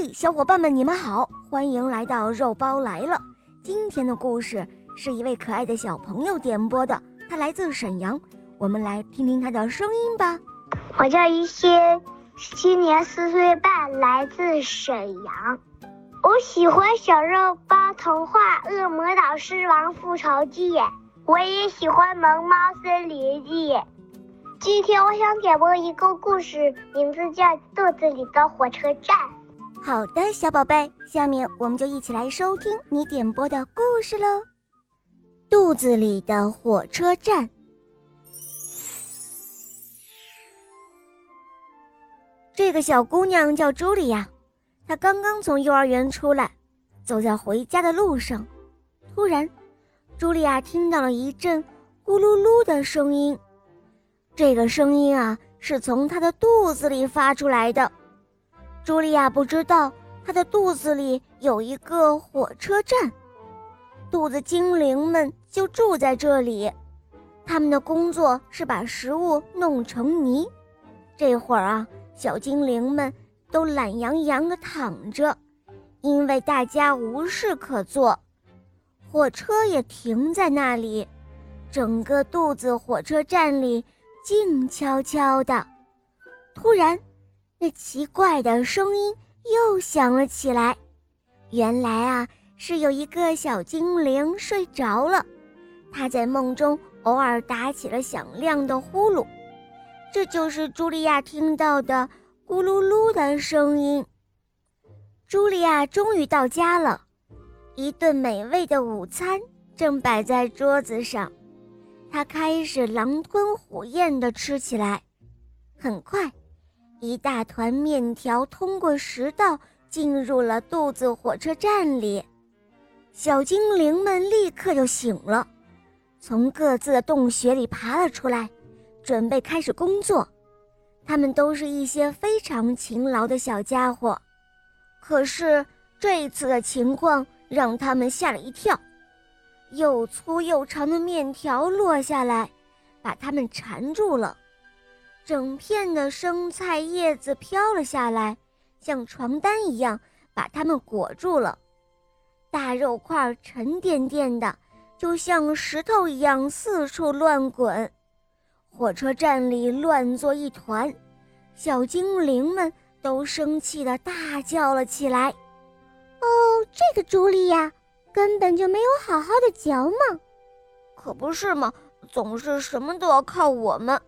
嘿，小伙伴们，你们好，欢迎来到肉包来了。今天的故事是一位可爱的小朋友点播的，他来自沈阳，我们来听听他的声音吧。我叫于谦，今年四岁半，来自沈阳。我喜欢小肉包童话《恶魔岛狮王复仇记》，我也喜欢《萌猫森林记》。今天我想点播一个故事，名字叫《肚子里的火车站》。好的，小宝贝，下面我们就一起来收听你点播的故事喽。肚子里的火车站。这个小姑娘叫茱莉亚，她刚刚从幼儿园出来，走在回家的路上，突然，茱莉亚听到了一阵咕噜噜的声音。这个声音啊，是从她的肚子里发出来的。茱莉亚不知道，她的肚子里有一个火车站，肚子精灵们就住在这里。他们的工作是把食物弄成泥。这会儿啊，小精灵们都懒洋洋地躺着，因为大家无事可做。火车也停在那里，整个肚子火车站里。静悄悄的，突然，那奇怪的声音又响了起来。原来啊，是有一个小精灵睡着了，他在梦中偶尔打起了响亮的呼噜，这就是茱莉亚听到的咕噜噜的声音。茱莉亚终于到家了，一顿美味的午餐正摆在桌子上。她开始狼吞虎咽地吃起来，很快，一大团面条通过食道进入了肚子火车站里。小精灵们立刻就醒了，从各自的洞穴里爬了出来，准备开始工作。他们都是一些非常勤劳的小家伙，可是这一次的情况让他们吓了一跳。又粗又长的面条落下来，把它们缠住了。整片的生菜叶子飘了下来，像床单一样把它们裹住了。大肉块沉甸甸的，就像石头一样四处乱滚。火车站里乱作一团，小精灵们都生气地大叫了起来：“哦，这个朱莉亚！”根本就没有好好的嚼嘛，可不是嘛，总是什么都要靠我们。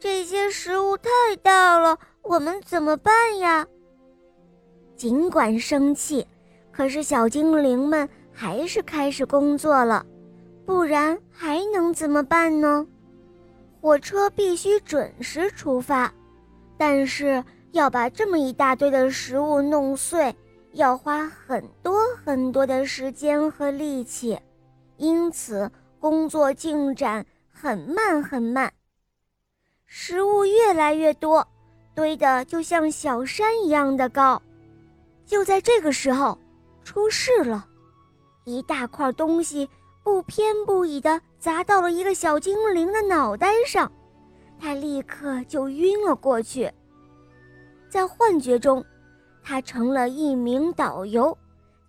这些食物太大了，我们怎么办呀？尽管生气，可是小精灵们还是开始工作了，不然还能怎么办呢？火车必须准时出发，但是要把这么一大堆的食物弄碎。要花很多很多的时间和力气，因此工作进展很慢很慢。食物越来越多，堆得就像小山一样的高。就在这个时候，出事了，一大块东西不偏不倚地砸到了一个小精灵的脑袋上，他立刻就晕了过去。在幻觉中。他成了一名导游，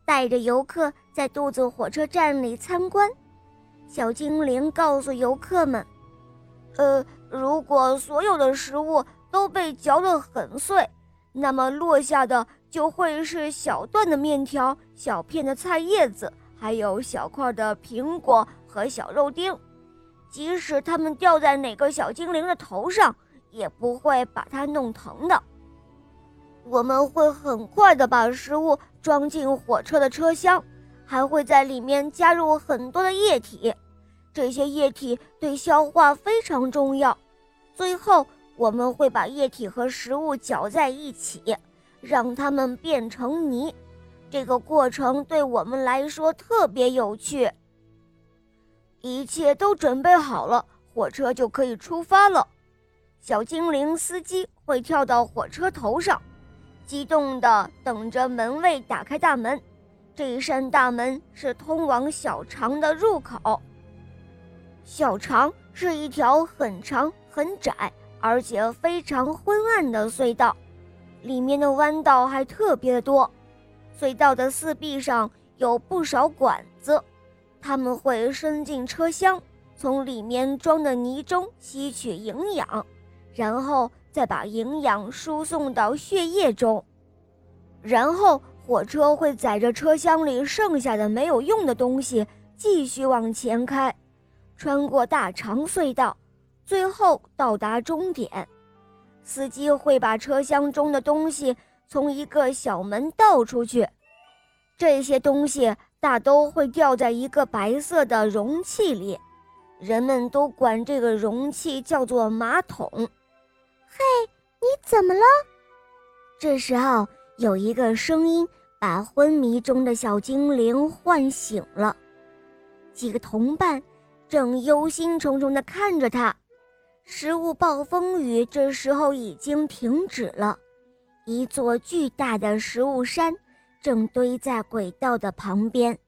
带着游客在肚子火车站里参观。小精灵告诉游客们：“呃，如果所有的食物都被嚼得很碎，那么落下的就会是小段的面条、小片的菜叶子，还有小块的苹果和小肉丁。即使它们掉在哪个小精灵的头上，也不会把它弄疼的。”我们会很快的把食物装进火车的车厢，还会在里面加入很多的液体，这些液体对消化非常重要。最后，我们会把液体和食物搅在一起，让它们变成泥。这个过程对我们来说特别有趣。一切都准备好了，火车就可以出发了。小精灵司机会跳到火车头上。激动地等着门卫打开大门，这一扇大门是通往小肠的入口。小肠是一条很长、很窄，而且非常昏暗的隧道。里面的弯道还特别的多。隧道的四壁上有不少管子，他们会伸进车厢，从里面装的泥中吸取营养，然后再把营养输送到血液中。然后火车会载着车厢里剩下的没有用的东西继续往前开，穿过大长隧道，最后到达终点。司机会把车厢中的东西从一个小门倒出去，这些东西大都会掉在一个白色的容器里，人们都管这个容器叫做马桶。嘿，你怎么了？这时候有一个声音把昏迷中的小精灵唤醒了，几个同伴正忧心忡忡地看着他。食物暴风雨这时候已经停止了，一座巨大的食物山正堆在轨道的旁边。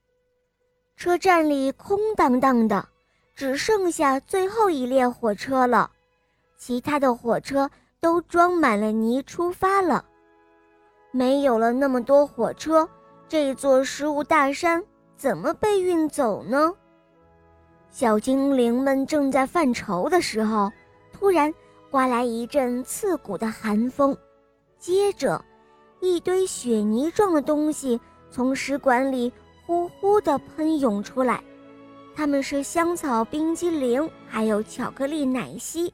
车站里空荡荡的，只剩下最后一列火车了，其他的火车都装满了泥出发了。没有了那么多火车，这座食物大山怎么被运走呢？小精灵们正在犯愁的时候。突然，刮来一阵刺骨的寒风，接着，一堆雪泥状的东西从食管里呼呼地喷涌出来。它们是香草冰激凌，还有巧克力奶昔。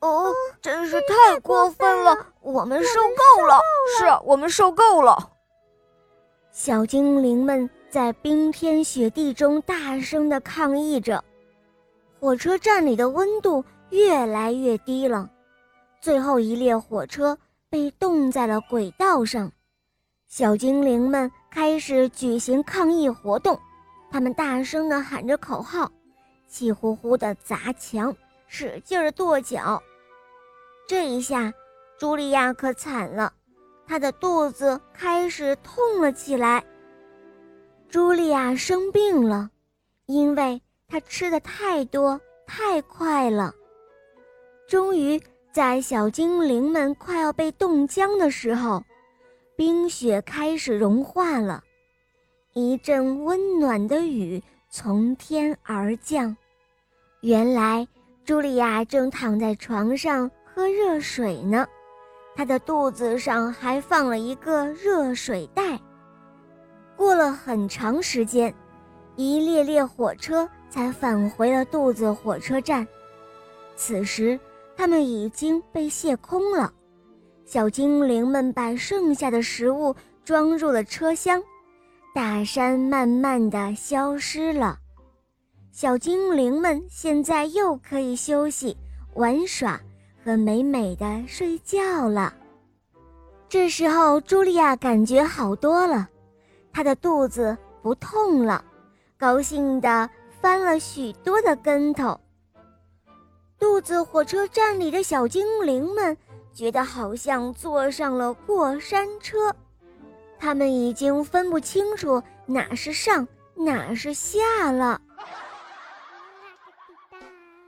哦，真是太过分了！我们受够了。是啊，我们受够了。小精灵们在冰天雪地中大声地抗议着。火车站里的温度。越来越低了，最后一列火车被冻在了轨道上。小精灵们开始举行抗议活动，他们大声地喊着口号，气呼呼地砸墙，使劲儿跺脚。这一下，茱莉亚可惨了，她的肚子开始痛了起来。茱莉亚生病了，因为她吃的太多太快了。终于，在小精灵们快要被冻僵的时候，冰雪开始融化了，一阵温暖的雨从天而降。原来，茱莉亚正躺在床上喝热水呢，她的肚子上还放了一个热水袋。了很长时间，一列列火车才返回了肚子火车站。此时，它们已经被卸空了，小精灵们把剩下的食物装入了车厢，大山慢慢的消失了，小精灵们现在又可以休息、玩耍和美美的睡觉了。这时候，茱莉亚感觉好多了，他的肚子不痛了，高兴地翻了许多的跟头。肚子火车站里的小精灵们觉得好像坐上了过山车，他们已经分不清楚哪是上哪是下了。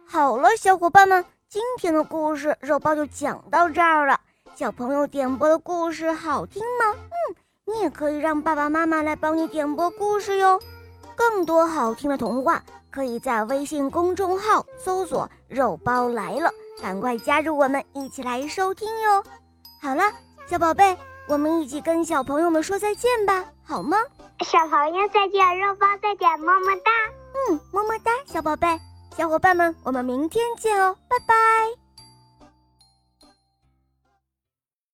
好了，小伙伴们，今天的故事肉包就讲到这儿了。小朋友点播的故事好听吗？嗯，你也可以让爸爸妈妈来帮你点播故事哟。更多好听的童话。可以在微信公众号搜索“肉包来了”，赶快加入我们，一起来收听哟！好了，小宝贝，我们一起跟小朋友们说再见吧，好吗？小朋友再见，肉包再见，么么哒！嗯，么么哒，小宝贝，小伙伴们，我们明天见哦，拜拜。